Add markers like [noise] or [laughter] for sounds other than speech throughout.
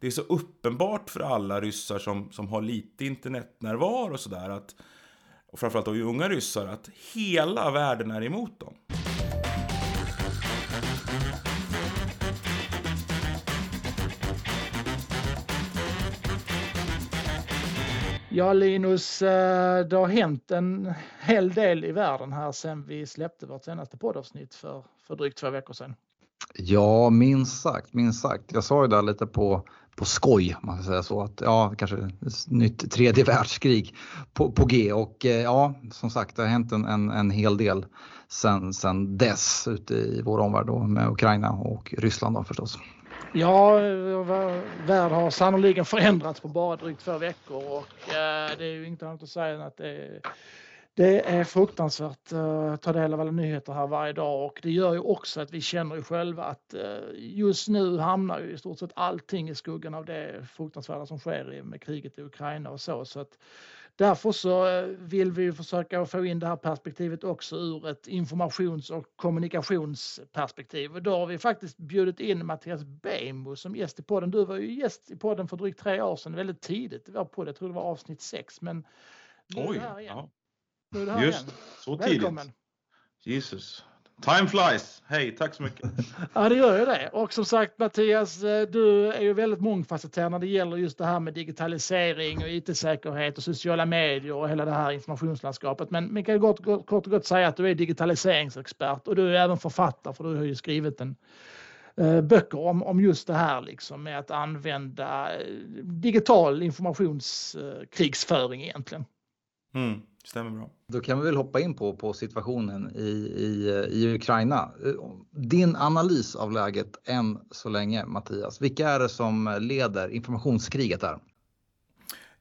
det är så uppenbart för alla ryssar som, som har lite internetnärvaro och sådär att och framförallt då unga ryssar att hela världen är emot dem. Ja, Linus, eh, det har hänt en hel del i världen här sedan vi släppte vårt senaste poddavsnitt för, för drygt två veckor sedan. Ja, minst sagt, minst sagt. Jag sa ju där lite på, på skoj, man ska säga så, att ja, kanske ett nytt tredje [laughs] världskrig på, på G och eh, ja, som sagt, det har hänt en, en, en hel del sen, sen dess ute i vår omvärld då, med Ukraina och Ryssland då förstås. Ja, världen har sannoliken förändrats på bara drygt två veckor och eh, det är ju inte annat att säga än att det är, det är fruktansvärt att ta del av alla nyheter här varje dag och det gör ju också att vi känner ju själva att uh, just nu hamnar ju i stort sett allting i skuggan av det fruktansvärda som sker med kriget i Ukraina och så. så att Därför så eh, vill vi försöka få in det här perspektivet också ur ett informations och kommunikationsperspektiv. Och då har vi faktiskt bjudit in Mattias Bejmo som gäst i podden. Du var ju gäst i podden för drygt tre år sedan, väldigt tidigt i vår podd. Jag tror det var avsnitt sex. Men Oj. Ja. Nu är du här Just igen. så Välkommen. tidigt. Jesus. Time flies. Hej, tack så mycket. [laughs] ja, det gör ju det. Och som sagt Mattias, eh, du är ju väldigt mångfacetterad när det gäller just det här med digitalisering och IT-säkerhet och sociala medier och hela det här informationslandskapet. Men man kan kort, kort och gott säga att du är digitaliseringsexpert och du är även författare för du har ju skrivit en eh, böcker om, om just det här liksom med att använda eh, digital informationskrigföring egentligen. Mm. Stämmer bra. Då kan vi väl hoppa in på, på situationen i, i, i Ukraina. Din analys av läget än så länge, Mattias. Vilka är det som leder informationskriget där?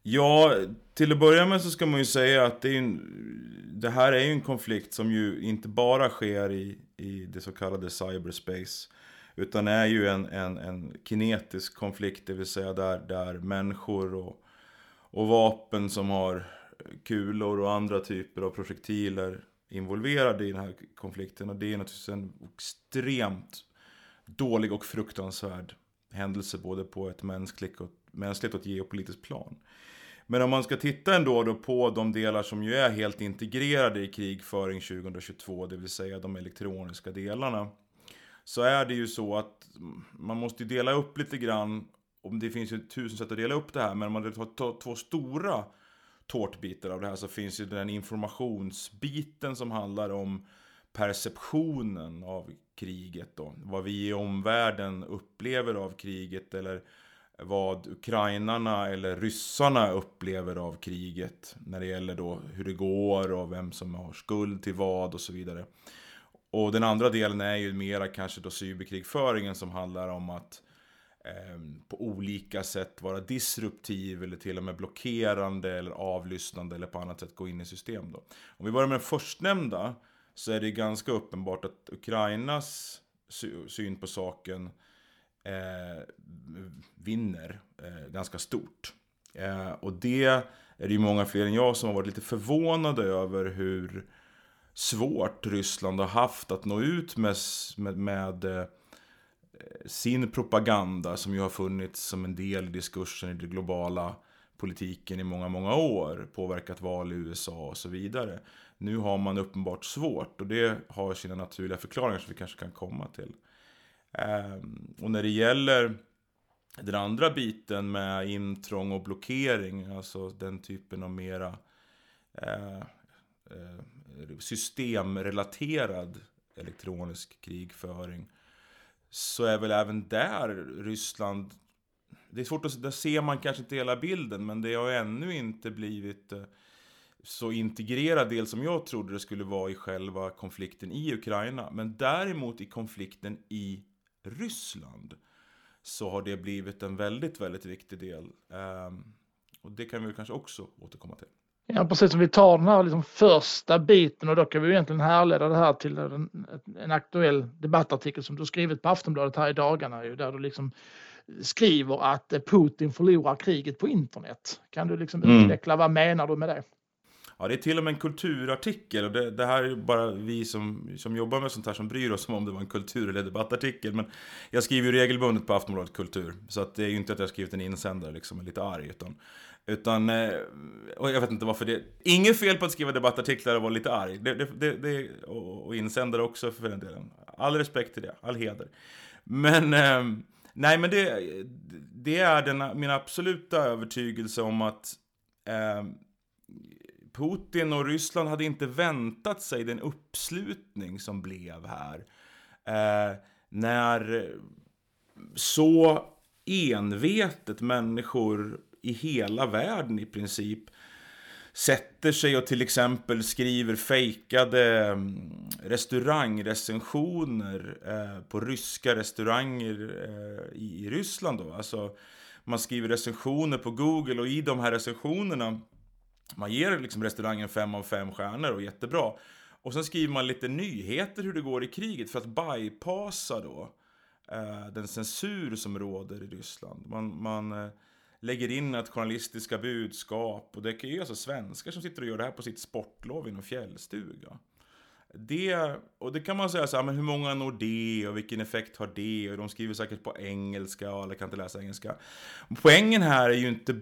Ja, till att börja med så ska man ju säga att det, en, det här är ju en konflikt som ju inte bara sker i, i det så kallade cyberspace. Utan är ju en, en, en kinetisk konflikt, det vill säga där, där människor och, och vapen som har kulor och andra typer av projektiler involverade i den här konflikten. Och det är naturligtvis en extremt dålig och fruktansvärd händelse både på ett mänskligt och, mänskligt och ett geopolitiskt plan. Men om man ska titta ändå då på de delar som ju är helt integrerade i krigföring 2022, det vill säga de elektroniska delarna. Så är det ju så att man måste dela upp lite grann, om det finns ju tusen sätt att dela upp det här, men om man tar två stora tårtbitar av det här så finns ju den informationsbiten som handlar om perceptionen av kriget då. Vad vi i omvärlden upplever av kriget eller vad ukrainarna eller ryssarna upplever av kriget när det gäller då hur det går och vem som har skuld till vad och så vidare. Och den andra delen är ju mera kanske då cyberkrigföringen som handlar om att Eh, på olika sätt vara disruptiv eller till och med blockerande eller avlyssnande eller på annat sätt gå in i system. Då. Om vi börjar med den förstnämnda så är det ganska uppenbart att Ukrainas syn på saken eh, vinner eh, ganska stort. Eh, och det är det ju många fler än jag som har varit lite förvånade över hur svårt Ryssland har haft att nå ut med, med, med eh, sin propaganda som ju har funnits som en del i diskursen i den globala politiken i många, många år, påverkat val i USA och så vidare. Nu har man uppenbart svårt och det har sina naturliga förklaringar som vi kanske kan komma till. Ehm, och när det gäller den andra biten med intrång och blockering, alltså den typen av mera eh, eh, systemrelaterad elektronisk krigföring så är väl även där Ryssland... Det är svårt att... Där ser man kanske inte hela bilden, men det har ännu inte blivit eh, så integrerad del som jag trodde det skulle vara i själva konflikten i Ukraina. Men däremot i konflikten i Ryssland så har det blivit en väldigt, väldigt viktig del. Ehm, och det kan vi kanske också återkomma till. Ja, precis som vi tar den här liksom första biten och då kan vi egentligen härleda det här till en, en aktuell debattartikel som du skrivit på Aftonbladet här i dagarna där du liksom skriver att Putin förlorar kriget på internet. Kan du liksom mm. utveckla vad menar du med det? Ja, det är till och med en kulturartikel och det, det här är bara vi som, som jobbar med sånt här som bryr oss om det var en kultur eller debattartikel. Men jag skriver ju regelbundet på Aftonbladet Kultur. Så att det är ju inte att jag har skrivit en insändare liksom, är lite arg. Utan, utan eh, och jag vet inte varför det... Inget fel på att skriva debattartiklar och vara lite arg. Det, det, det, det och, och insändare också för den delen. All respekt till det, all heder. Men... Eh, nej, men det, det är den, min absoluta övertygelse om att eh, Putin och Ryssland hade inte väntat sig den uppslutning som blev här. Eh, när så envetet människor i hela världen i princip sätter sig och till exempel skriver fejkade mm, restaurangrecensioner eh, på ryska restauranger eh, i, i Ryssland då. Alltså, man skriver recensioner på Google och i de här recensionerna man ger liksom restaurangen fem av fem stjärnor och jättebra. Och sen skriver man lite nyheter hur det går i kriget för att bypassa då eh, den censur som råder i Ryssland. Man, man eh, lägger in ett journalistiska budskap och det är ju alltså svenskar som sitter och gör det här på sitt sportlov i någon fjällstuga. Det, och det kan man säga så här, men hur många når det och vilken effekt har det? Och de skriver säkert på engelska och alla kan inte läsa engelska. Poängen här är ju inte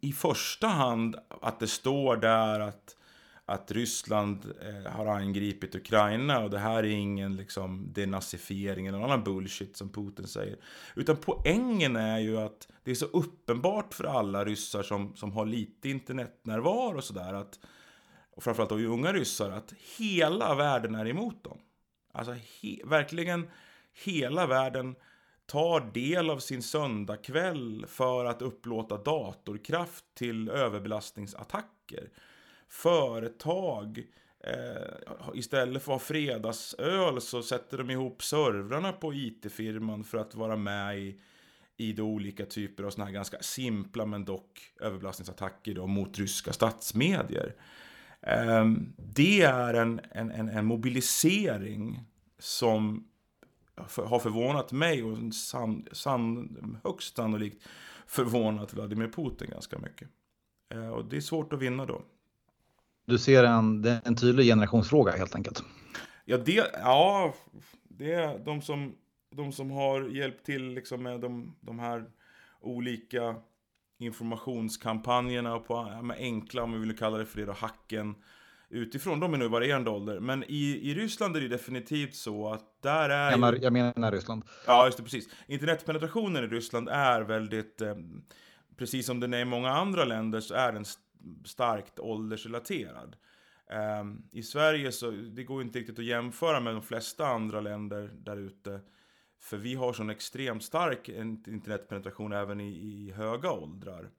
i första hand att det står där att, att Ryssland eh, har angripit Ukraina och det här är ingen liksom denazifiering eller någon annan bullshit som Putin säger. Utan poängen är ju att det är så uppenbart för alla ryssar som, som har lite internetnärvaro och sådär att och framförallt då unga ryssar, att hela världen är emot dem. Alltså he verkligen hela världen tar del av sin söndagkväll för att upplåta datorkraft till överbelastningsattacker. Företag eh, istället för att ha fredagsöl så sätter de ihop servrarna på IT-firman för att vara med i, i de olika typer av sådana här ganska simpla men dock överbelastningsattacker då mot ryska statsmedier. Eh, det är en, en, en mobilisering som har förvånat mig och san, san, högst sannolikt förvånat Vladimir Putin ganska mycket. Eh, och det är svårt att vinna då. Du ser en, en tydlig generationsfråga helt enkelt? Ja, det, ja, det är de som, de som har hjälpt till liksom med de, de här olika informationskampanjerna och på med enkla, om vi vill kalla det för det, då, hacken utifrån. De är nog i varierande ålder. Men i, i Ryssland är det definitivt så att där är... Jag menar, jag menar Ryssland. Ja, just det, precis. Internetpenetrationen i Ryssland är väldigt... Eh, precis som den är i många andra länder så är den starkt åldersrelaterad. Eh, I Sverige så det går inte riktigt att jämföra med de flesta andra länder där ute. För vi har sån extremt stark internetpenetration även i, i höga åldrar.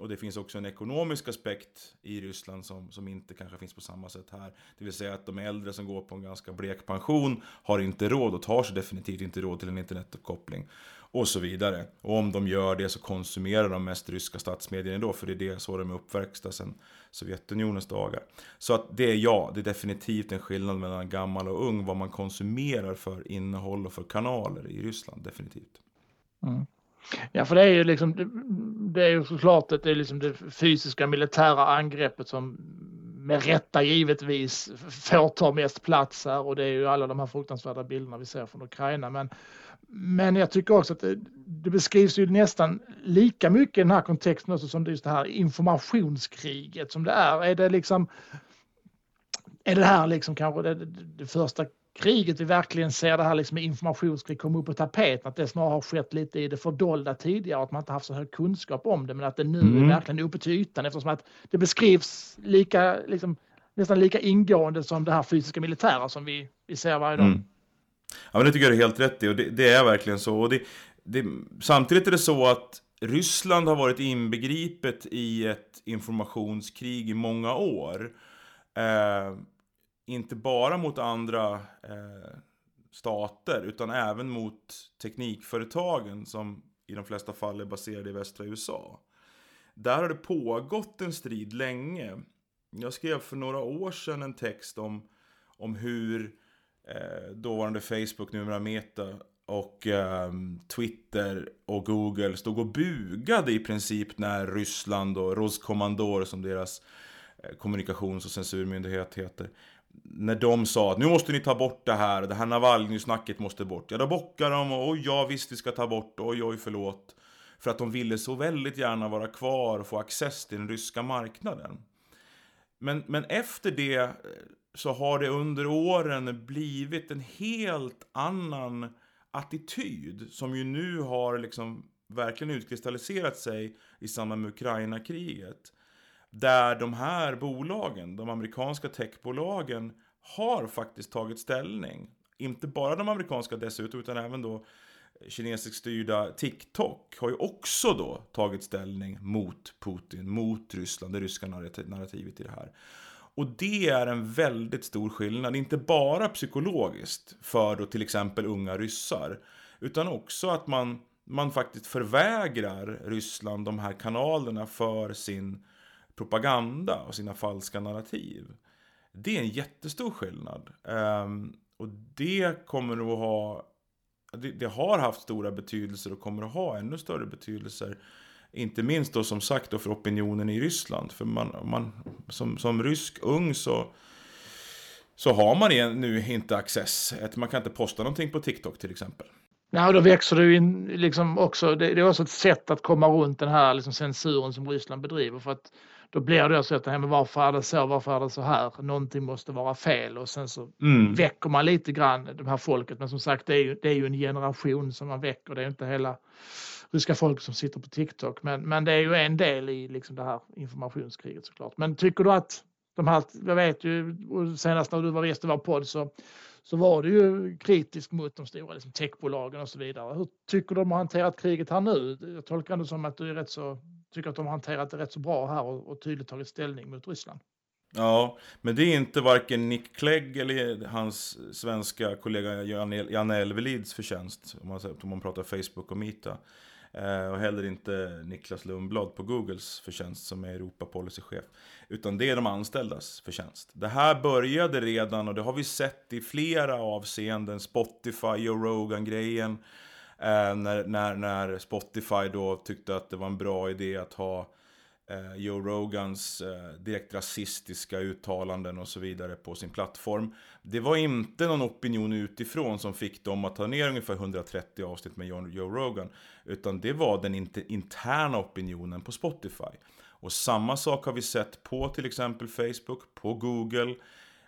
Och det finns också en ekonomisk aspekt i Ryssland som, som inte kanske finns på samma sätt här. Det vill säga att de äldre som går på en ganska blek pension har inte råd och tar sig definitivt inte råd till en internetuppkoppling. Och så vidare. Och om de gör det så konsumerar de mest ryska statsmedier ändå, för det är det så de är uppväxta sedan Sovjetunionens dagar. Så att det är ja, det är definitivt en skillnad mellan gammal och ung, vad man konsumerar för innehåll och för kanaler i Ryssland, definitivt. Mm. Ja, för det är ju liksom, det är ju såklart att det är liksom det fysiska militära angreppet som med rätta givetvis får ta mest plats här och det är ju alla de här fruktansvärda bilderna vi ser från Ukraina. Men, men jag tycker också att det, det beskrivs ju nästan lika mycket i den här kontexten också som just det här informationskriget som det är. Är det liksom är det här liksom kanske det, det, det första kriget vi verkligen ser det här liksom med informationskrig komma upp på tapeten, att det snarare har skett lite i det fördolda tidigare, att man inte haft så hög kunskap om det, men att det nu mm. är verkligen uppe till ytan eftersom att det beskrivs lika, liksom, nästan lika ingående som det här fysiska militära som vi, vi ser varje dag. Mm. Ja, men det tycker jag är helt rätt i och det, det är verkligen så. Och det, det, samtidigt är det så att Ryssland har varit inbegripet i ett informationskrig i många år. Eh, inte bara mot andra eh, stater utan även mot teknikföretagen som i de flesta fall är baserade i västra USA. Där har det pågått en strid länge. Jag skrev för några år sedan en text om, om hur eh, dåvarande Facebook, numera Meta, och eh, Twitter och Google stod och bugade i princip när Ryssland och Roskommandor som deras eh, kommunikations och censurmyndighet heter. När de sa att nu måste ni ta bort det här, det här Navalny-snacket måste bort. Ja, då bockade de och oj, ja visst vi ska ta bort oj, oj, förlåt. För att de ville så väldigt gärna vara kvar och få access till den ryska marknaden. Men, men efter det eh, så har det under åren blivit en helt annan attityd som ju nu har liksom verkligen utkristalliserat sig i samband med Ukraina-kriget. Där de här bolagen, de amerikanska techbolagen, har faktiskt tagit ställning. Inte bara de amerikanska dessutom, utan även då kinesiskt styrda TikTok har ju också då tagit ställning mot Putin, mot Ryssland, det ryska narrativet i det här. Och det är en väldigt stor skillnad, inte bara psykologiskt för då till exempel unga ryssar, utan också att man, man faktiskt förvägrar Ryssland de här kanalerna för sin propaganda och sina falska narrativ. Det är en jättestor skillnad. Ehm, och det kommer att ha det, det, har haft stora betydelser och kommer att ha ännu större betydelser. Inte minst då som sagt då för opinionen i Ryssland. För man, man som, som rysk ung så, så har man nu inte access. Man kan inte posta någonting på TikTok till exempel. Nej, då växer det ju liksom också. Det, det, är också ett sätt att komma runt den här liksom censuren som Ryssland bedriver. För att då blir det så att men varför är det så, varför är det så här? Någonting måste vara fel och sen så mm. väcker man lite grann det här folket. Men som sagt, det är ju, det är ju en generation som man väcker. Det är inte hela ryska folket som sitter på TikTok. Men, men det är ju en del i liksom det här informationskriget såklart. Men tycker du att de här, jag vet ju senast när du var gäst i vår podd så så var du ju kritisk mot de stora liksom, techbolagen och så vidare. Hur tycker du de har hanterat kriget här nu? Jag tolkar det som att du är rätt så, tycker att de har hanterat det rätt så bra här och, och tydligt tagit ställning mot Ryssland. Ja, men det är inte varken Nick Clegg eller hans svenska kollega Janne Elvelids förtjänst, om man, om man pratar Facebook och Mita. Eh, och heller inte Niklas Lundblad på Googles förtjänst som är Europapolicychef. Utan det är de anställdas förtjänst. Det här började redan och det har vi sett i flera avseenden. Spotify, Joe Rogan-grejen. Eh, när, när, när Spotify då tyckte att det var en bra idé att ha eh, Joe Rogans eh, direkt rasistiska uttalanden och så vidare på sin plattform. Det var inte någon opinion utifrån som fick dem att ta ner ungefär 130 avsnitt med Joe Rogan. Utan det var den interna opinionen på Spotify. Och samma sak har vi sett på till exempel Facebook, på Google.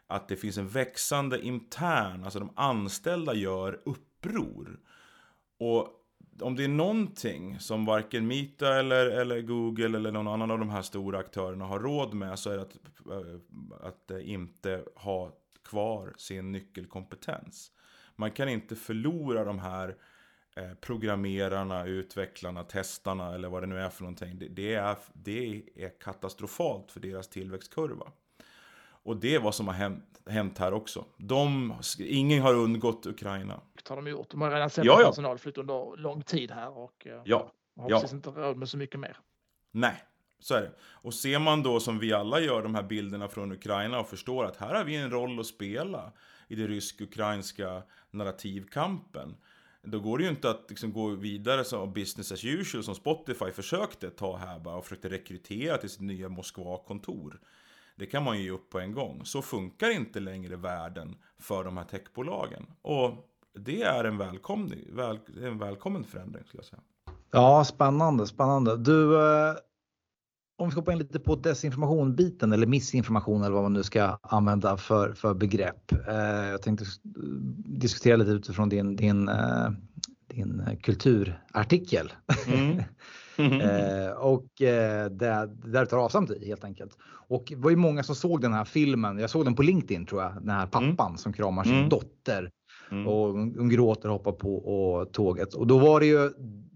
Att det finns en växande intern, alltså de anställda gör uppror. Och om det är någonting som varken Mita eller, eller Google eller någon annan av de här stora aktörerna har råd med så är det att, eh, att eh, inte ha kvar sin nyckelkompetens. Man kan inte förlora de här eh, programmerarna, utvecklarna, testarna eller vad det nu är för någonting. Det, det, är, det är katastrofalt för deras tillväxtkurva. Och det är vad som har hänt, hänt här också. De, ingen har undgått Ukraina. Har de gjort. De har redan sett ja, ja. personalflytt under lång tid här och eh, ja. har ja. precis inte råd med så mycket mer. Nej, så är det. Och ser man då som vi alla gör de här bilderna från Ukraina och förstår att här har vi en roll att spela i det rysk-ukrainska narrativkampen. Då går det ju inte att liksom gå vidare som business as usual som Spotify försökte ta här bara och försökte rekrytera till sitt nya Moskva-kontor. Det kan man ju ge upp på en gång. Så funkar inte längre världen för de här techbolagen. Och det är en välkommen, väl, en välkommen förändring skulle jag säga. Ja, spännande, spännande. Du, eh, om vi ska hoppa in lite på desinformation-biten eller missinformation eller vad man nu ska använda för, för begrepp. Eh, jag tänkte diskutera lite utifrån din, din, eh, din kulturartikel. Mm. [laughs] eh, och eh, där, där du tar avstamp i helt enkelt. Och det var ju många som såg den här filmen. Jag såg den på LinkedIn tror jag. Den här pappan mm. som kramar sin mm. dotter. Mm. Och hon gråter och hoppar på och tåget. Och då var det ju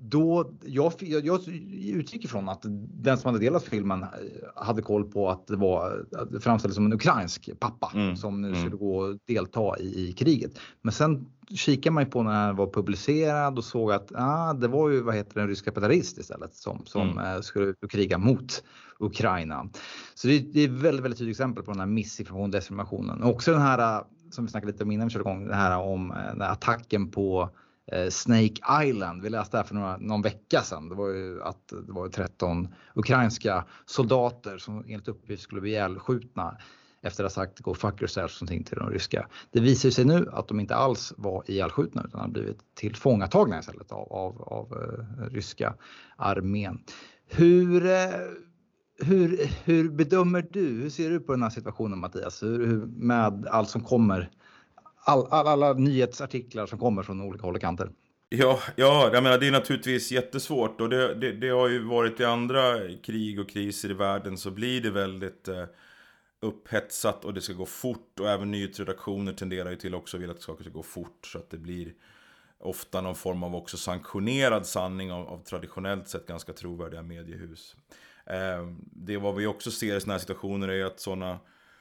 då, jag, jag, utgick ifrån att den som hade delat filmen eh, hade koll på att det var att det framställdes som en ukrainsk pappa mm. som nu mm. skulle gå och delta i, i kriget. Men sen kikade man ju på när den var publicerad och såg att ah, det var ju vad heter den ryska petarist istället som, som mm. Eh, skulle och kriga mot Ukraina. Så det, det är ett väldigt, väldigt tydligt exempel på den här missinformationen, desinformationen. Också den här som vi snackade lite om innan vi körde igång, det här om eh, den här attacken på eh, Snake Island. Vi läste här för några, någon vecka sedan. Det var ju att det var 13 ukrainska soldater som enligt uppgift skulle bli ihjälskjutna efter att ha sagt go fuck yourself någonting till de ryska. Det visar sig nu att de inte alls var ihjälskjutna utan har blivit tillfångatagna istället av, av, av eh, ryska armén. Hur, hur, hur bedömer du, hur ser du på den här situationen Mattias? Hur, hur med allt som kommer, all, all, alla nyhetsartiklar som kommer från olika håll och kanter? Ja, ja jag menar, det är naturligtvis jättesvårt och det, det, det, har ju varit i andra krig och kriser i världen så blir det väldigt eh, upphetsat och det ska gå fort och även nyhetsredaktioner tenderar ju till också att vilja att saker ska gå fort så att det blir ofta någon form av också sanktionerad sanning av, av traditionellt sett ganska trovärdiga mediehus. Eh, det vad vi också ser i sådana här situationer är att sådana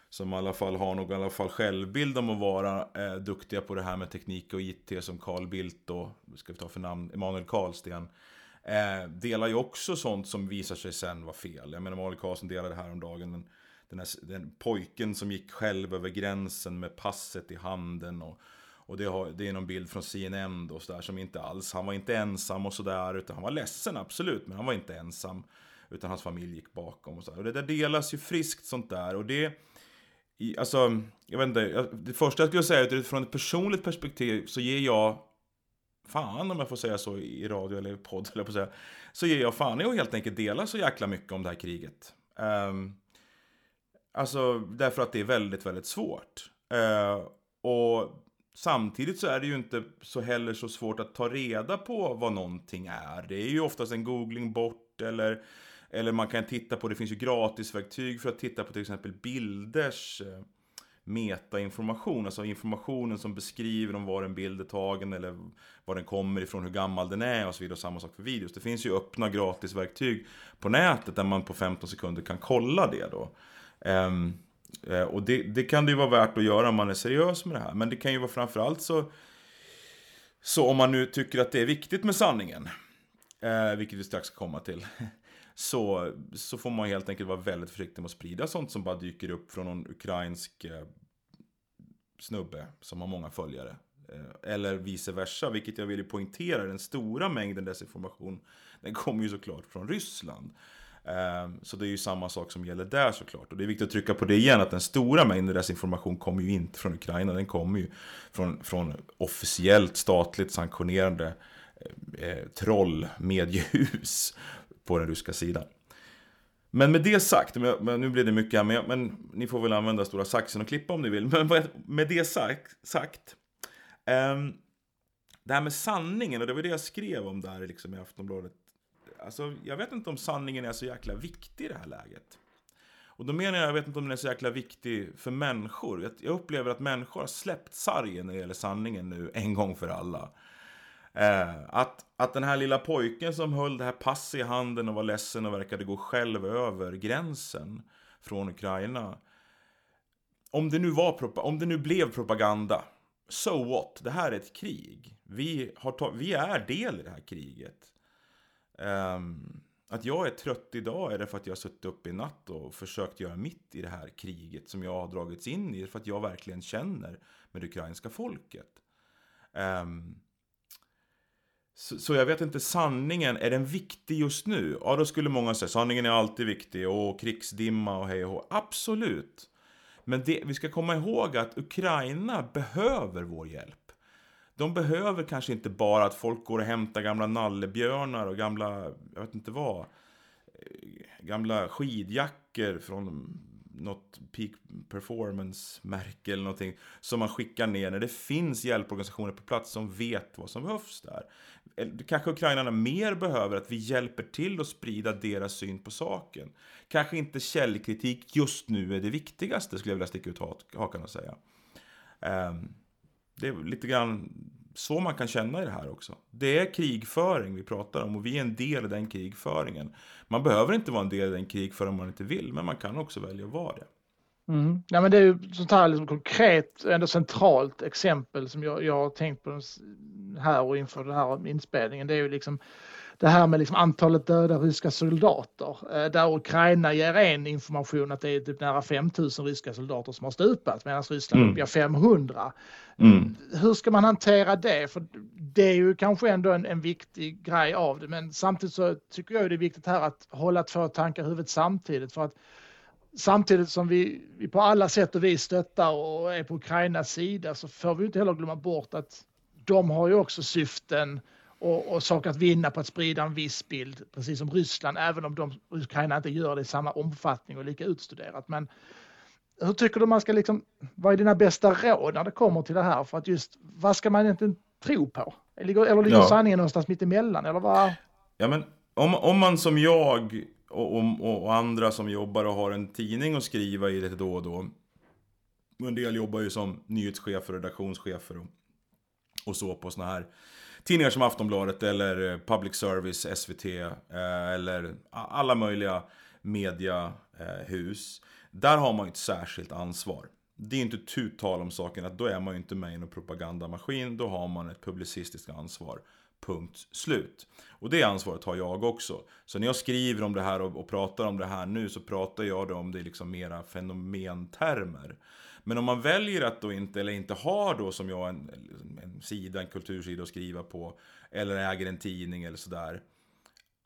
som i alla fall har nog i alla fall självbild om att vara eh, duktiga på det här med teknik och IT som Carl Bildt och, ska vi ta för namn, Emanuel Karlsten. Eh, delar ju också sånt som visar sig sen vara fel. Jag menar Emanuel Karlsten delade häromdagen den, den, här, den pojken som gick själv över gränsen med passet i handen. Och, och det, har, det är någon bild från CNN då, så där, som inte alls, han var inte ensam och sådär, utan han var ledsen absolut, men han var inte ensam. Utan hans familj gick bakom och så. Och det där delas ju friskt sånt där. Och det, i, alltså, jag vet inte, det första jag skulle säga är att utifrån ett personligt perspektiv så ger jag fan om jag får säga så i radio eller podd, eller på att säga, så ger jag fan i att helt enkelt dela så jäkla mycket om det här kriget. Um, alltså, därför att det är väldigt, väldigt svårt. Uh, och samtidigt så är det ju inte så heller så svårt att ta reda på vad någonting är. Det är ju oftast en googling bort eller eller man kan titta på, det finns ju gratisverktyg för att titta på till exempel bilders eh, metainformation, alltså informationen som beskriver om var en bild är tagen eller var den kommer ifrån, hur gammal den är och så vidare. samma sak för videos. Det finns ju öppna gratisverktyg på nätet där man på 15 sekunder kan kolla det då. Um, och det, det, kan det ju vara värt att göra om man är seriös med det här. Men det kan ju vara framförallt så, så om man nu tycker att det är viktigt med sanningen, eh, vilket vi strax ska komma till, så, så får man helt enkelt vara väldigt försiktig med att sprida sånt som bara dyker upp från någon ukrainsk eh, snubbe som har många följare. Eh, eller vice versa, vilket jag vill poängtera, den stora mängden desinformation, den kommer ju såklart från Ryssland. Eh, så det är ju samma sak som gäller där såklart. Och det är viktigt att trycka på det igen, att den stora mängden desinformation kommer ju inte från Ukraina, den kommer ju från, från officiellt statligt sanktionerade eh, trollmediehus på den ryska sidan. Men med det sagt, men nu blir det mycket här, men, men ni får väl använda stora saxen och klippa om ni vill. [laughs] Men med det sagt, sagt um, det här med sanningen, och det var det jag skrev om där liksom i Aftonbladet. Alltså, jag vet inte om sanningen är så jäkla viktig i det här läget. Och då menar jag, jag vet inte om den är så jäkla viktig för människor. Jag upplever att människor har släppt sargen när det gäller sanningen nu, en gång för alla. Eh, att, att den här lilla pojken som höll det här passet i handen och var ledsen och verkade gå själv över gränsen från Ukraina. Om det nu, var, om det nu blev propaganda, so what? Det här är ett krig. Vi, har vi är del i det här kriget. Eh, att jag är trött idag är det för att jag har suttit upp i natt och försökt göra mitt i det här kriget som jag har dragits in i. För att jag verkligen känner med det ukrainska folket. Um, så, så, jag vet inte, sanningen, är den viktig just nu? Ja, då skulle många säga sanningen är alltid viktig och krigsdimma och hej och hå. Absolut. Men det, vi ska komma ihåg att Ukraina behöver vår hjälp. De behöver kanske inte bara att folk går och hämtar gamla nallebjörnar och gamla, jag vet inte vad, eh, gamla skidjackor från något peak performance-märke eller någonting som man skickar ner när det finns hjälporganisationer på plats som vet vad som behövs där. Kanske ukrainarna mer behöver att vi hjälper till att sprida deras syn på saken. Kanske inte källkritik just nu är det viktigaste, skulle jag vilja sticka ut hakan och säga. Ehm, det är lite grann så man kan känna i det här också. Det är krigföring vi pratar om och vi är en del i den krigföringen. Man behöver inte vara en del i den krigföringen om man inte vill, men man kan också välja att vara det. Mm. Ja, men det är ju sånt här liksom konkret, ändå centralt exempel som jag, jag har tänkt på här och inför den här inspelningen. Det är ju liksom det här med liksom antalet döda ryska soldater. Eh, där Ukraina ger en information att det är typ nära 5000 ryska soldater som har stupat medan Ryssland mm. uppger 500. Mm. Hur ska man hantera det? För det är ju kanske ändå en, en viktig grej av det men samtidigt så tycker jag det är viktigt här att hålla två tankar i huvudet samtidigt för att samtidigt som vi, vi på alla sätt och vis stöttar och är på Ukrainas sida så får vi inte heller glömma bort att de har ju också syften och, och saker att vinna på att sprida en viss bild, precis som Ryssland, även om de, Ukraina inte gör det i samma omfattning och lika utstuderat. Men hur tycker du man ska liksom, vad är dina bästa råd när det kommer till det här? För att just, vad ska man egentligen tro på? Eller ligger, eller ligger ja. sanningen någonstans mitt emellan? Eller vad? Ja, men om, om man som jag och, och, och, andra som jobbar och har en tidning att skriva i lite då och då. En del jobbar ju som nyhetschefer, redaktionschefer och, och så på såna här tidningar som Aftonbladet eller eh, Public Service, SVT eh, eller alla möjliga mediahus. Eh, Där har man ju ett särskilt ansvar. Det är inte tu tal om saken att då är man ju inte med i någon propagandamaskin, då har man ett publicistiskt ansvar. Punkt slut. Och det ansvaret har jag också. Så när jag skriver om det här och, och pratar om det här nu så pratar jag om det i liksom mera fenomentermer. Men om man väljer att då inte, eller inte har då som jag en, liksom en sida, en kultursida att skriva på, eller äger en tidning eller sådär.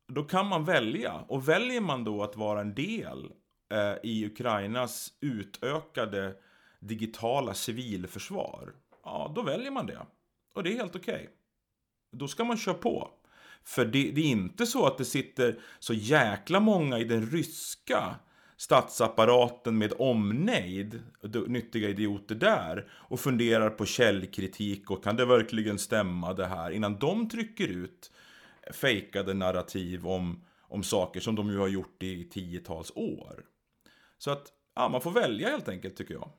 Då kan man välja. Och väljer man då att vara en del eh, i Ukrainas utökade digitala civilförsvar, ja då väljer man det. Och det är helt okej. Okay. Då ska man köra på. För det, det, är inte så att det sitter så jäkla många i den ryska statsapparaten med omnejd, nyttiga idioter där, och funderar på källkritik och kan det verkligen stämma det här, innan de trycker ut fejkade narrativ om, om saker som de ju har gjort i tiotals år. Så att, ja, man får välja helt enkelt tycker jag.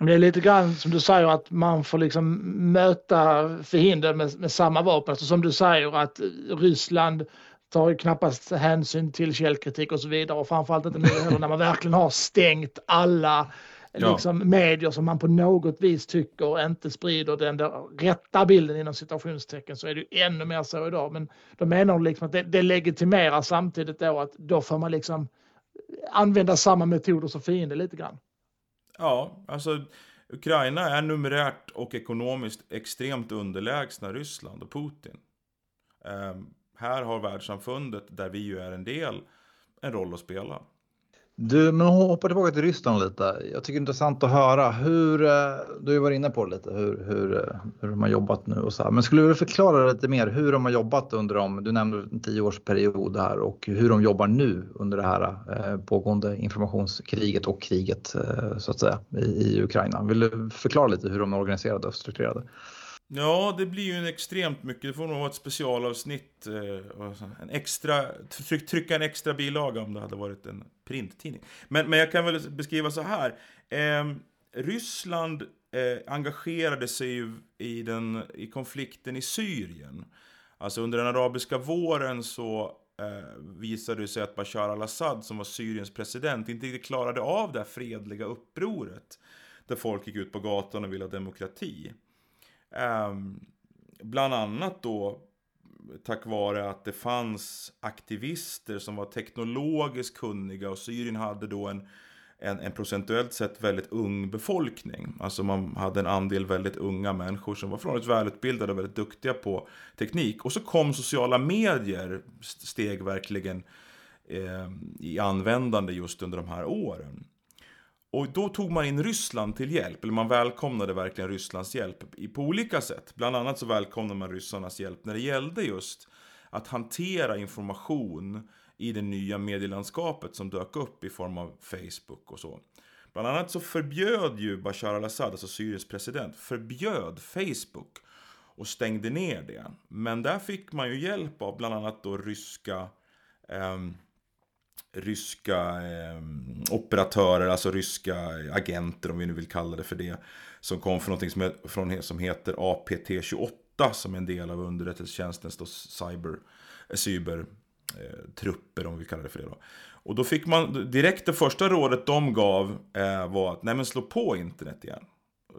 Det är lite grann som du säger att man får liksom möta fienden med, med samma vapen. Alltså som du säger att Ryssland tar ju knappast hänsyn till källkritik och så vidare och framförallt inte nu heller när man verkligen har stängt alla ja. liksom, medier som man på något vis tycker inte sprider den där rätta bilden inom citationstecken så är det ju ännu mer så idag. Men då menar de liksom att det, det legitimerar samtidigt då att då får man liksom använda samma metoder som fiende lite grann. Ja, alltså Ukraina är numerärt och ekonomiskt extremt underlägsna Ryssland och Putin. Um, här har världssamfundet, där vi ju är en del, en roll att spela. Du, men hoppa tillbaka till Ryssland lite. Jag tycker det är intressant att höra hur, eh, du har ju varit inne på det lite, hur, hur, eh, hur de har jobbat nu och så här. Men skulle du förklara lite mer hur de har jobbat under de, du nämnde en tioårsperiod här och hur de jobbar nu under det här eh, pågående informationskriget och kriget eh, så att säga i, i Ukraina. Vill du förklara lite hur de är organiserade och strukturerade? Ja, det blir ju en extremt mycket. Det får nog vara ett specialavsnitt. Eh, en extra, tryck, trycka en extra bilaga om det hade varit en printtidning. Men, men jag kan väl beskriva så här. Eh, Ryssland eh, engagerade sig ju i, den, i konflikten i Syrien. Alltså under den arabiska våren så eh, visade det sig att Bashar al-Assad, som var Syriens president, inte riktigt klarade av det här fredliga upproret. Där folk gick ut på gatan och ville ha demokrati. Ehm, bland annat då tack vare att det fanns aktivister som var teknologiskt kunniga och Syrien hade då en, en, en, procentuellt sett väldigt ung befolkning. Alltså man hade en andel väldigt unga människor som var förhållandevis välutbildade och väldigt duktiga på teknik. Och så kom sociala medier, steg verkligen eh, i användande just under de här åren. Och då tog man in Ryssland till hjälp, eller man välkomnade verkligen Rysslands hjälp på olika sätt. Bland annat så välkomnade man ryssarnas hjälp när det gällde just att hantera information i det nya medielandskapet som dök upp i form av Facebook och så. Bland annat så förbjöd ju Bashar al-Assad, alltså Syriens president, förbjöd Facebook och stängde ner det. Men där fick man ju hjälp av bland annat då ryska eh, ryska eh, operatörer, alltså ryska agenter om vi nu vill kalla det för det. Som kom från någonting som, från, som heter APT-28 som är en del av underrättelsetjänstens då cyber, eh, cyber eh, trupper om vi vill kalla det för det då. Och då fick man, direkt det första rådet de gav eh, var att nej men slå på internet igen.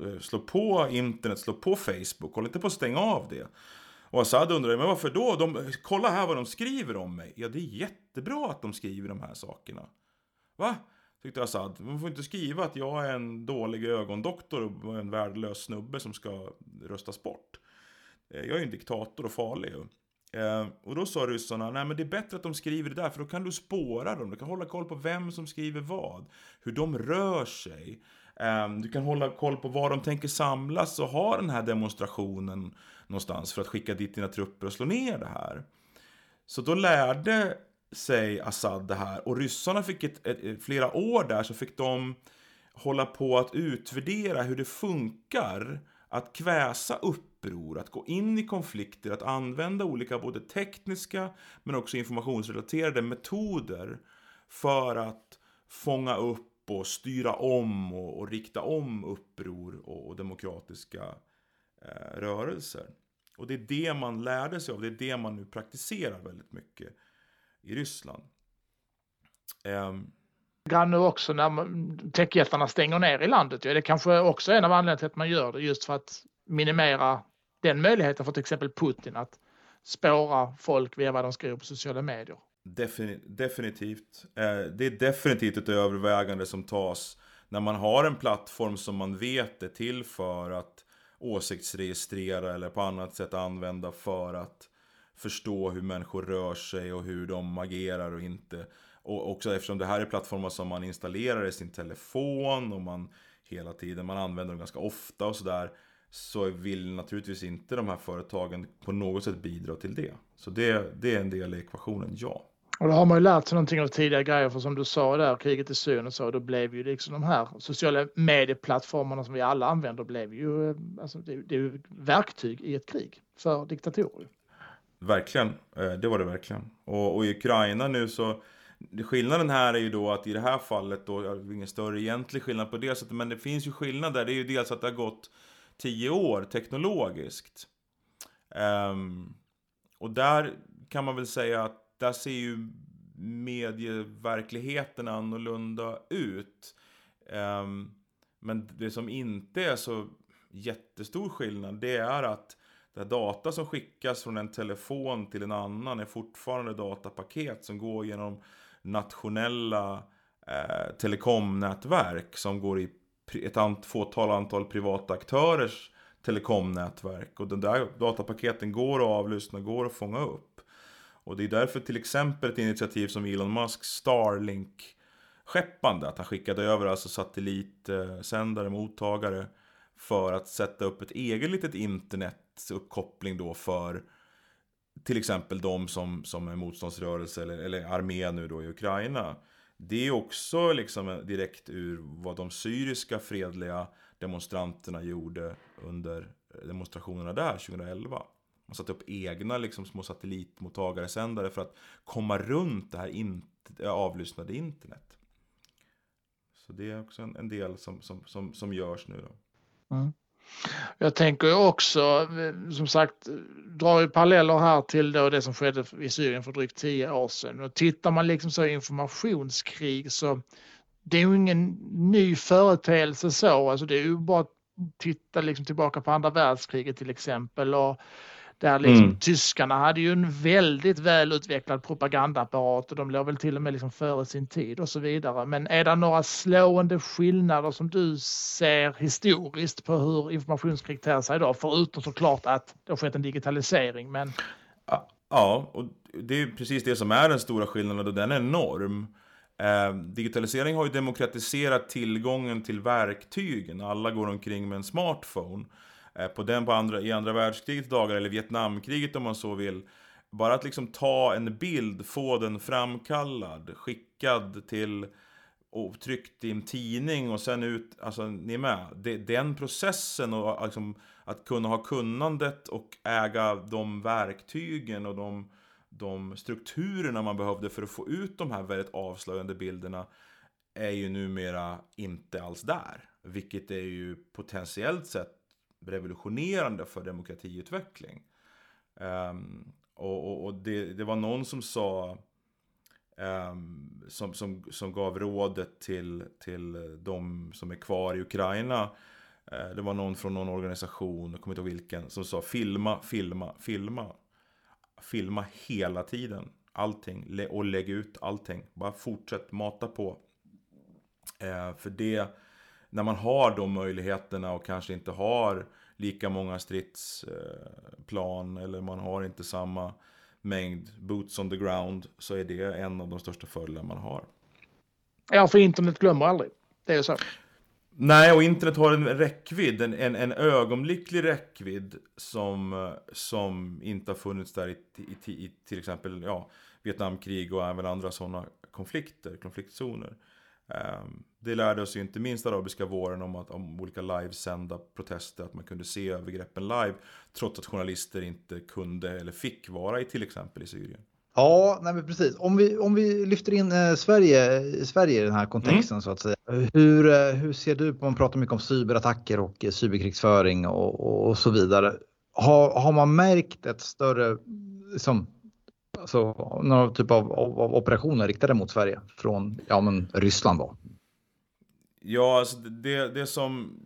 Eh, slå på internet, slå på Facebook, håll inte på att stänga av det. Och Assad undrar, men varför då? De, kolla här vad de skriver om mig. Ja, det är jättebra att de skriver de här sakerna. Va? Tyckte Assad. Man får inte skriva att jag är en dålig ögondoktor och en värdelös snubbe som ska röstas bort. Eh, jag är ju en diktator och farlig. Eh, och då sa ryssarna, nej men det är bättre att de skriver det där för då kan du spåra dem. Du kan hålla koll på vem som skriver vad. Hur de rör sig. Eh, du kan hålla koll på var de tänker samlas och ha den här demonstrationen någonstans för att skicka dit dina trupper och slå ner det här. Så då lärde sig Assad det här och ryssarna fick ett, ett, ett, flera år där så fick de hålla på att utvärdera hur det funkar att kväsa uppror, att gå in i konflikter, att använda olika både tekniska men också informationsrelaterade metoder för att fånga upp och styra om och, och rikta om uppror och, och demokratiska rörelser. Och det är det man lärde sig av, det är det man nu praktiserar väldigt mycket i Ryssland. Um, grann nu också när techjättarna stänger ner i landet. Ja, det kanske också är en av anledningarna till att man gör det just för att minimera den möjligheten för till exempel Putin att spåra folk via vad de skriver på sociala medier. definitivt. Eh, det är definitivt ett övervägande som tas när man har en plattform som man vet är till för att åsiktsregistrera eller på annat sätt använda för att förstå hur människor rör sig och hur de agerar och inte. Och också eftersom det här är plattformar som man installerar i sin telefon och man hela tiden, man använder dem ganska ofta och sådär. Så vill naturligtvis inte de här företagen på något sätt bidra till det. Så det, det är en del i ekvationen, ja. Och då har man ju lärt sig någonting av tidigare grejer, för som du sa där, kriget i Syrien och så, då blev ju liksom de här sociala medieplattformarna som vi alla använder, blev ju, eh, alltså det, det är ju verktyg i ett krig för diktatorer. Verkligen, eh, det var det verkligen. Och, och i Ukraina nu så Skillnaden här är ju då att i det här fallet då, ingen större egentlig skillnad på det sättet, men det finns ju skillnader. Det är ju dels att det har gått tio år teknologiskt. Um, och där kan man väl säga att där ser ju medieverkligheten annorlunda ut. Um, men det som inte är så jättestor skillnad, det är att det data som skickas från en telefon till en annan är fortfarande datapaket som går genom nationella eh, telekomnätverk som går i ett ant fåtal antal privata aktörers telekomnätverk. Och de där datapaketen går att avlyssna, går att fånga upp. Och det är därför till exempel ett initiativ som Elon Musks Starlink skeppande, att han skickade över alltså satellitsändare, mottagare för att sätta upp ett eget litet internetuppkoppling då för till exempel de som, som är motståndsrörelse eller, eller armé nu då i Ukraina. Det är också liksom direkt ur vad de syriska fredliga demonstranterna gjorde under demonstrationerna där 2011. Man satte upp egna liksom, små satellitmottagare, sändare för att komma runt det här in, avlyssnade internet. Så det är också en, en del som, som, som, som görs nu då. Mm. Jag tänker också, som sagt, drar ju paralleller här till då det som skedde i Syrien för drygt tio år sedan. Och tittar man liksom så informationskrig så det är ju ingen ny företeelse så, alltså det är ju bara att titta liksom tillbaka på andra världskriget till exempel. Och där liksom mm. tyskarna hade ju en väldigt välutvecklad propagandaapparat och de låg väl till och med liksom före sin tid och så vidare. Men är det några slående skillnader som du ser historiskt på hur informationskrig ter sig idag? Förutom såklart att det har skett en digitalisering. Men... Ja, och det är precis det som är den stora skillnaden och den är enorm. Eh, digitalisering har ju demokratiserat tillgången till verktygen. Alla går omkring med en smartphone. Eh, på den på andra, i andra världskrigets dagar, eller Vietnamkriget om man så vill. Bara att liksom ta en bild, få den framkallad, skickad till och tryckt i en tidning och sen ut, alltså ni är med. den processen och ah, liksom, att kunna ha kunnandet och äga de verktygen och de, de strukturerna man behövde för att få ut de här väldigt avslöjande bilderna är ju numera inte alls där. Vilket är ju potentiellt sett revolutionerande för demokratiutveckling. Um, och, och, och det, det, var någon som sa um, som, som, som gav rådet till, till de som är kvar i Ukraina Uh, det var någon från någon organisation, jag kommer inte ihåg vilken, som sa filma, filma, filma. Filma hela tiden. Allting. Och lägg ut allting. Bara fortsätt mata på. Uh, för det, när man har de möjligheterna och kanske inte har lika många stridsplan eller man har inte samma mängd boots on the ground så är det en av de största fördelarna man har. Ja, för internet glömmer aldrig. Det är så. Nej, och internet har en räckvidd, en, en, en ögonblicklig räckvidd som, som inte har funnits där i, i, i till exempel ja, Vietnamkrig och även andra sådana konflikter, konfliktzoner. Um, det lärde oss ju inte minst arabiska våren om, att, om olika livesända protester, att man kunde se övergreppen live, trots att journalister inte kunde eller fick vara i till exempel i Syrien. Ja, nej men precis. Om vi, om vi lyfter in eh, Sverige, Sverige i den här kontexten mm. så att säga. Hur, eh, hur ser du på, man pratar mycket om cyberattacker och eh, cyberkrigsföring och, och, och så vidare. Har, har man märkt ett större, liksom, alltså, någon typ av, av, av, operationer riktade mot Sverige från ja, men Ryssland då? Ja, alltså det, det som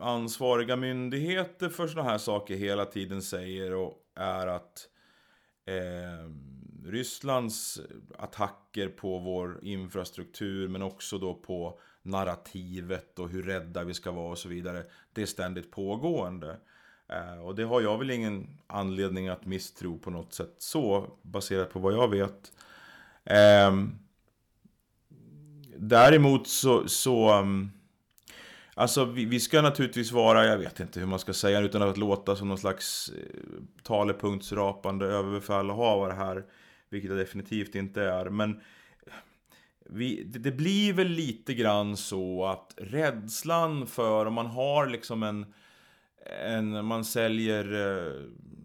ansvariga myndigheter för sådana här saker hela tiden säger och är att eh, Rysslands attacker på vår infrastruktur men också då på narrativet och hur rädda vi ska vara och så vidare. Det är ständigt pågående. Eh, och det har jag väl ingen anledning att misstro på något sätt så baserat på vad jag vet. Ehm, däremot så, så mm, Alltså vi, vi, ska naturligtvis vara, jag vet inte hur man ska säga utan att låta som någon slags eh, talepunktsrapande överbefälhavare här. Vilket jag definitivt inte är. Men vi, det, det, blir väl lite grann så att rädslan för om man har liksom en, en man säljer eh,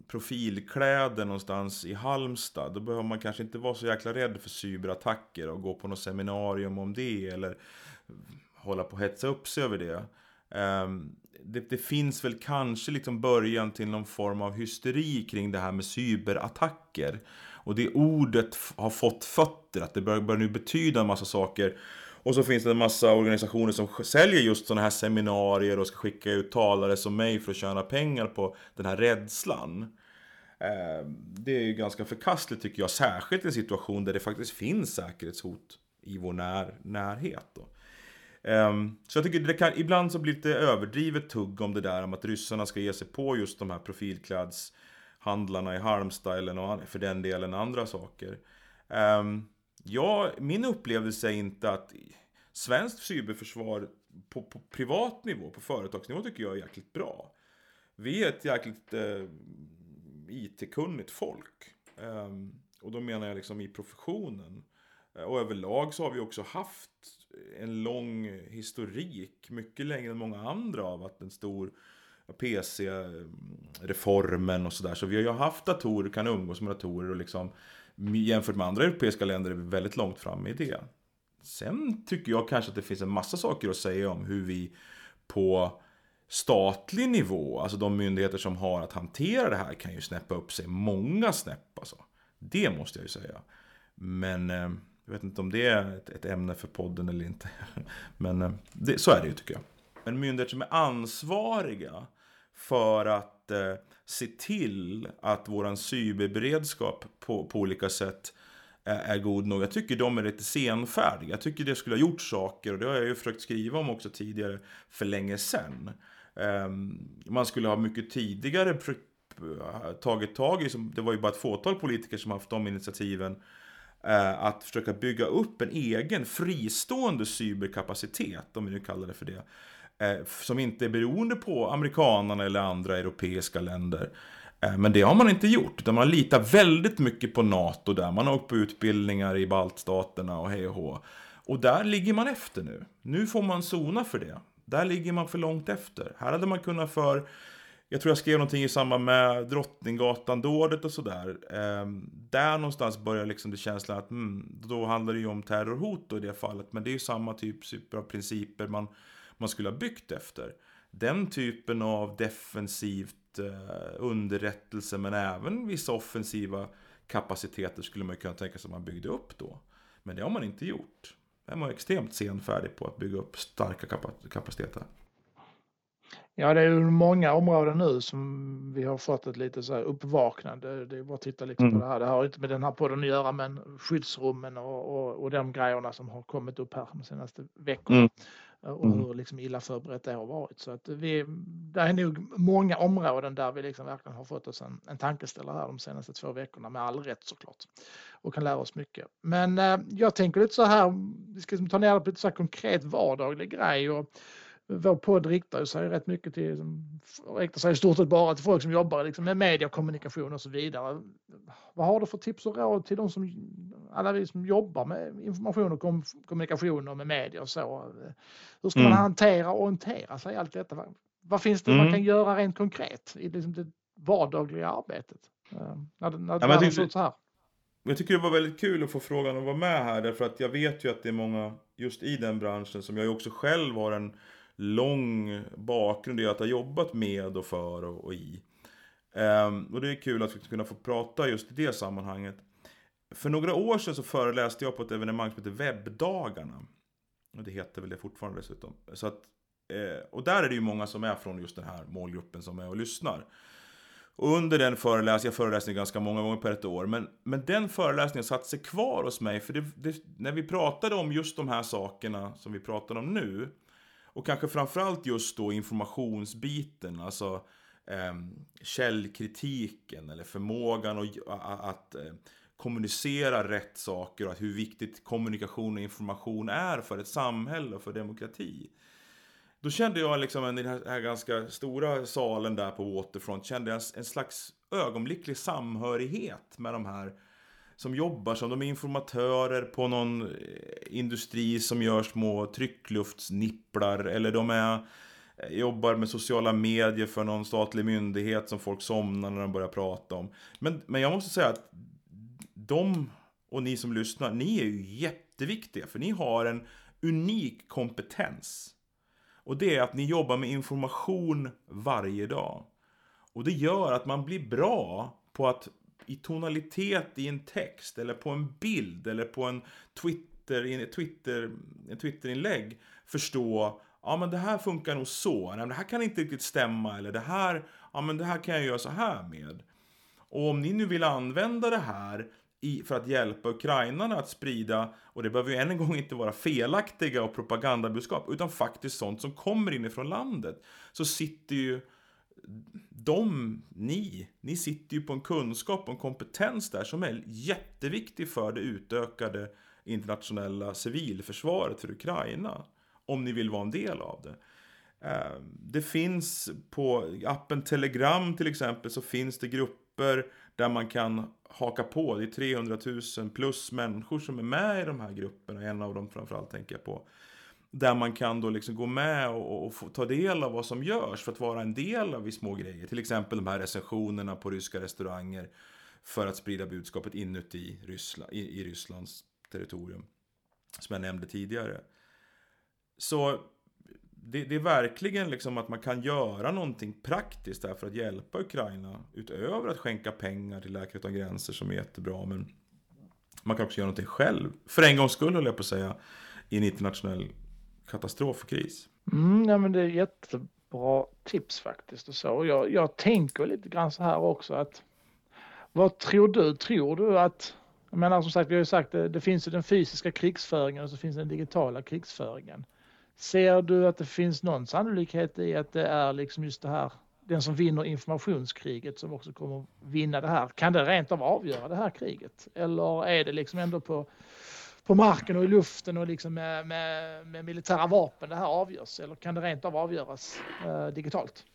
profilkläder någonstans i Halmstad. Då behöver man kanske inte vara så jäkla rädd för cyberattacker och gå på något seminarium om det. Eller hålla på och hetsa upp sig över det. Ehm, det, det, finns väl kanske liksom början till någon form av hysteri kring det här med cyberattacker. Och det ordet har fått fötter, att det börjar, börjar nu betyda en massa saker. Och så finns det en massa organisationer som säljer just sådana här seminarier och ska skicka ut talare som mig för att tjäna pengar på den här rädslan. Eh, det är ju ganska förkastligt tycker jag, särskilt i en situation där det faktiskt finns säkerhetshot i vår när, närhet. Då. Ehm, så jag tycker det kan, ibland så blir det lite överdrivet tugg om det där om att ryssarna ska ge sig på just de här profilklädshandlarna i Halmstad eller för den delen andra saker. Um, ja, min upplevelse är inte att svenskt cyberförsvar på, på, privat nivå, på företagsnivå tycker jag är jäkligt bra. Vi är ett jäkligt eh, IT-kunnigt folk. Eh, och då menar jag liksom i professionen. Eh, och överlag så har vi också haft en lång historik, mycket längre än många andra av att en stor PC-reformen mm, och sådär. Så vi har ju haft datorer, kan umgås med datorer och liksom jämfört med andra europeiska länder är vi väldigt långt fram i det. Sen tycker jag kanske att det finns en massa saker att säga om hur vi på statlig nivå, alltså de myndigheter som har att hantera det här kan ju snäppa upp sig många snäpp alltså. Det måste jag ju säga. Men eh, jag vet inte om det är ett, ett ämne för podden eller inte. [laughs] Men eh, det, så är det ju tycker jag. Men myndigheter som är ansvariga för att eh, se till att våran cyberberedskap på, på olika sätt är, är god nog. Jag tycker de är lite senfärdiga. Jag tycker det skulle ha gjort saker och det har jag ju försökt skriva om också tidigare för länge sedan. Eh, man skulle ha mycket tidigare tagit tag i, det var ju bara ett fåtal politiker som haft de initiativen Eh, att försöka bygga upp en egen fristående cyberkapacitet, om vi nu kallar det för det. Eh, som inte är beroende på amerikanerna eller andra europeiska länder. Eh, men det har man inte gjort, utan man litar väldigt mycket på NATO där. Man har åkt på utbildningar i baltstaterna och hej och hå. Och där ligger man efter nu. Nu får man zona för det. Där ligger man för långt efter. Här hade man kunnat för jag tror jag skrev någonting i samband med Drottninggatan-dådet och sådär. Ehm, där någonstans börjar liksom det känslan att mm, då handlar det ju om terrorhot i det fallet. Men det är ju samma typ, typ av principer man, man skulle ha byggt efter. Den typen av defensivt eh, underrättelse men även vissa offensiva kapaciteter skulle man kunna tänka sig att man byggde upp då. Men det har man inte gjort. Man var extremt senfärdig på att bygga upp starka kapaciteter. Ja, det är ju många områden nu som vi har fått ett lite så här uppvaknande. Det är bara att titta liksom mm. på det här. Det har inte med den här podden att göra, men skyddsrummen och, och, och de grejerna som har kommit upp här de senaste veckorna. Mm. Och mm. hur liksom illa förberett det har varit. Så att vi, det är nog många områden där vi liksom verkligen har fått oss en, en tankeställare här de senaste två veckorna, med all rätt såklart. Och kan lära oss mycket. Men eh, jag tänker lite så här, vi ska liksom ta ner det på lite så här konkret vardaglig grej. Och, vår podd riktar sig rätt mycket till, riktar sig i stort sett bara till folk som jobbar liksom med media, kommunikation och så vidare. Vad har du för tips och råd till de som, alla vi som jobbar med information och kommunikation och med media och så? Hur ska mm. man hantera och orientera sig i allt detta? Vad, vad finns det mm. man kan göra rent konkret i liksom det vardagliga arbetet? Eh, när, när ja, världen ser ut så här. Jag tycker det var väldigt kul att få frågan att vara med här därför att jag vet ju att det är många just i den branschen som jag ju också själv har en lång bakgrund i att ha jobbat med och för och, och i. Ehm, och det är kul att kunna få prata just i det sammanhanget. För några år sedan så föreläste jag på ett evenemang som heter Webbdagarna. Och det heter väl det fortfarande dessutom. Så att, eh, och där är det ju många som är från just den här målgruppen som är och lyssnar. Och under den föreläsningen, jag föreläste ganska många gånger per ett år, men, men den föreläsningen satt sig kvar hos mig. För det, det, när vi pratade om just de här sakerna som vi pratar om nu, och kanske framförallt just då informationsbiten, alltså eh, källkritiken eller förmågan att, att, eh, kommunicera rätt saker och hur viktigt kommunikation och information är för ett samhälle och för demokrati. Då kände jag liksom i den här ganska stora salen där på Waterfront, kände jag en slags ögonblicklig samhörighet med de här som jobbar som de är informatörer på någon eh, industri som gör små tryckluftsnipplar eller de är eh, jobbar med sociala medier för någon statlig myndighet som folk somnar när de börjar prata om. Men, men jag måste säga att de och ni som lyssnar, ni är ju jätteviktiga för ni har en unik kompetens. Och det är att ni jobbar med information varje dag. Och det gör att man blir bra på att i tonalitet i en text eller på en bild eller på en Twitter, Twitter, en Twitterinlägg förstå Ja men det här funkar nog så, Nej, det här kan inte riktigt stämma eller det här, ja men det här kan jag göra så här med. Och om ni nu vill använda det här i, för att hjälpa ukrainarna att sprida, och det behöver ju än en gång inte vara felaktiga och propagandabudskap, utan faktiskt sånt som kommer inifrån landet, så sitter ju de, ni, ni sitter ju på en kunskap och en kompetens där som är jätteviktig för det utökade internationella civilförsvaret för Ukraina. Om ni vill vara en del av det. Ehm, det finns på appen Telegram till exempel så finns det grupper där man kan haka på. Det är 300 000 plus människor som är med i de här grupperna. En av dem framförallt tänker jag på. Där man kan då liksom gå med och, och få ta del av vad som görs för att vara en del av små grejer. Till exempel de här recensionerna på ryska restauranger för att sprida budskapet inuti Ryssland, i, i Rysslands territorium. Som jag nämnde tidigare. Så det, det, är verkligen liksom att man kan göra någonting praktiskt där för att hjälpa Ukraina. Utöver att skänka pengar till Läkare Utan Gränser som är jättebra. Men man kan också göra någonting själv. För en gångs skull höll jag på att säga. I en internationell katastrof och kris. Mm, nej, men det är jättebra tips faktiskt. Och så. Jag, jag tänker lite grann så här också att vad tror du? Tror du att jag menar som sagt, vi har ju sagt det, det finns ju den fysiska krigsföringen och så finns den digitala krigsföringen. Ser du att det finns någon sannolikhet i att det är liksom just det här, den som vinner informationskriget som också kommer vinna det här? Kan det rent av avgöra det här kriget? Eller är det liksom ändå på på marken och i luften och liksom med, med, med militära vapen det här avgörs? Eller kan det rent av avgöras eh, digitalt?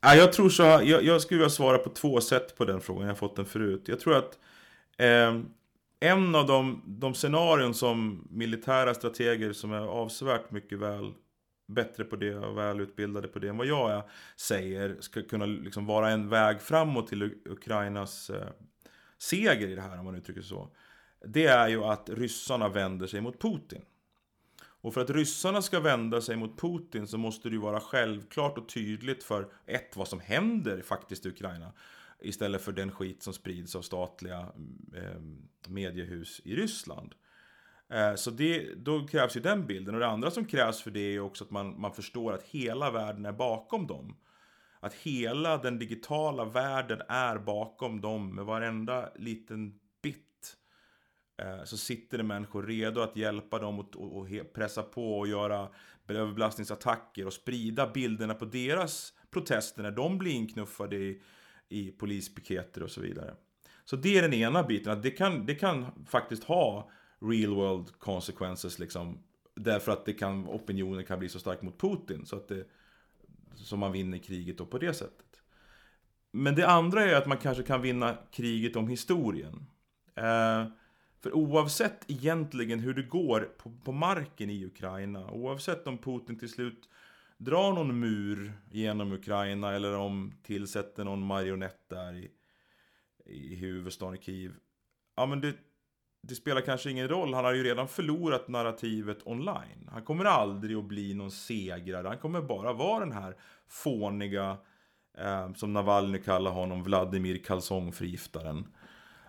Ja, jag tror så jag, jag skulle vilja svara på två sätt på den frågan, jag har fått den förut. Jag tror att eh, en av de, de scenarion som militära strateger som är avsevärt mycket väl bättre på det och välutbildade på det än vad jag är, säger ska kunna liksom vara en väg framåt till Ukrainas eh, seger i det här, om man uttrycker sig så det är ju att ryssarna vänder sig mot Putin. Och för att ryssarna ska vända sig mot Putin så måste det ju vara självklart och tydligt för ett, vad som händer faktiskt i Ukraina. Istället för den skit som sprids av statliga eh, mediehus i Ryssland. Eh, så det, då krävs ju den bilden. Och det andra som krävs för det är ju också att man, man förstår att hela världen är bakom dem. Att hela den digitala världen är bakom dem med varenda liten Eh, så sitter det människor redo att hjälpa dem och, och, och pressa på och göra överbelastningsattacker och sprida bilderna på deras protester när de blir inknuffade i, i polispiketer och så vidare. Så det är den ena biten, att det kan, det kan faktiskt ha real world consequences liksom. Därför att det kan, opinionen kan bli så stark mot Putin så att det, så man vinner kriget då på det sättet. Men det andra är att man kanske kan vinna kriget om historien. Eh, för oavsett egentligen hur det går på, på marken i Ukraina, oavsett om Putin till slut drar någon mur genom Ukraina eller om tillsätter någon marionett där i, i huvudstaden Kiev. Ja men det, det spelar kanske ingen roll, han har ju redan förlorat narrativet online. Han kommer aldrig att bli någon segrare, han kommer bara vara den här fåniga, eh, som Navalny kallar honom, Vladimir kalsongförgiftaren.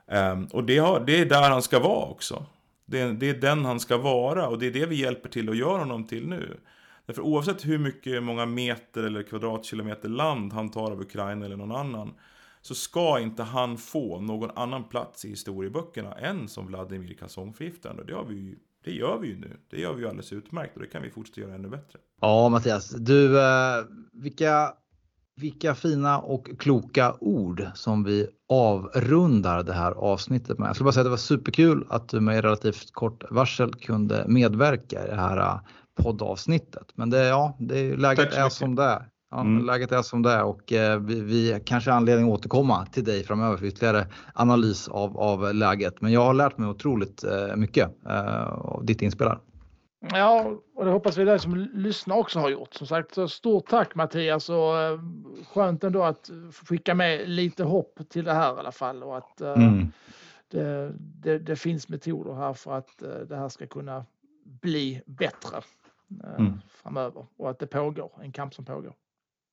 Ehm, och det, har, det är där han ska vara också. Det, det, är den han ska vara och det är det vi hjälper till att göra honom till nu. Därför oavsett hur mycket, många meter eller kvadratkilometer land han tar av Ukraina eller någon annan så ska inte han få någon annan plats i historieböckerna än som Vladimir kalsongförgiftaren. Det, vi, det gör vi ju nu. Det gör vi ju alldeles utmärkt och det kan vi fortsätta göra ännu bättre. Ja Mattias, du, eh, vilka, vilka fina och kloka ord som vi avrundar det här avsnittet med. Jag skulle bara säga att det var superkul att du med relativt kort varsel kunde medverka i det här eh, poddavsnittet. Men det, ja, det, läget är som det är. Ja, mm. Läget är som det är och eh, vi, vi kanske har anledning att återkomma till dig framöver för ytterligare analys av, av läget. Men jag har lärt mig otroligt eh, mycket eh, av ditt inspel Ja, och det hoppas vi det som lyssnar också har gjort. Som sagt, så stort tack Mattias och eh, skönt ändå att skicka med lite hopp till det här i alla fall och att eh, mm. det, det, det, finns metoder här för att eh, det här ska kunna bli bättre mm. framöver och att det pågår, en kamp som pågår.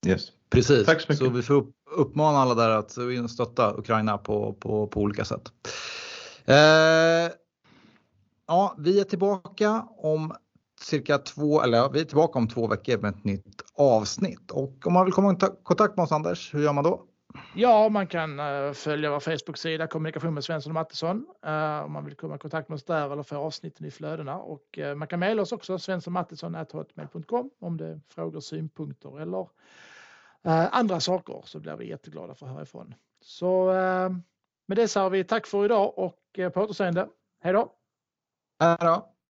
Yes. Precis, Tack så, mycket. så vi får uppmana alla där att stötta Ukraina på, på, på olika sätt. Eh, ja, vi är tillbaka om cirka två, eller vi är tillbaka om två veckor med ett nytt avsnitt. Och om man vill komma i kontakt med oss Anders, hur gör man då? Ja, man kan uh, följa vår Facebook-sida Kommunikation med Svensson och Mattesson uh, eh, om man vill komma i kontakt med oss där eller få avsnitten i flödena. Och uh, man kan mejla oss också, svenssonmattisson.hotmail.com om det är frågor, synpunkter eller andra saker så blir vi jätteglada för att höra ifrån. Så med det säger vi tack för idag och på återseende. Hej då! Hej då!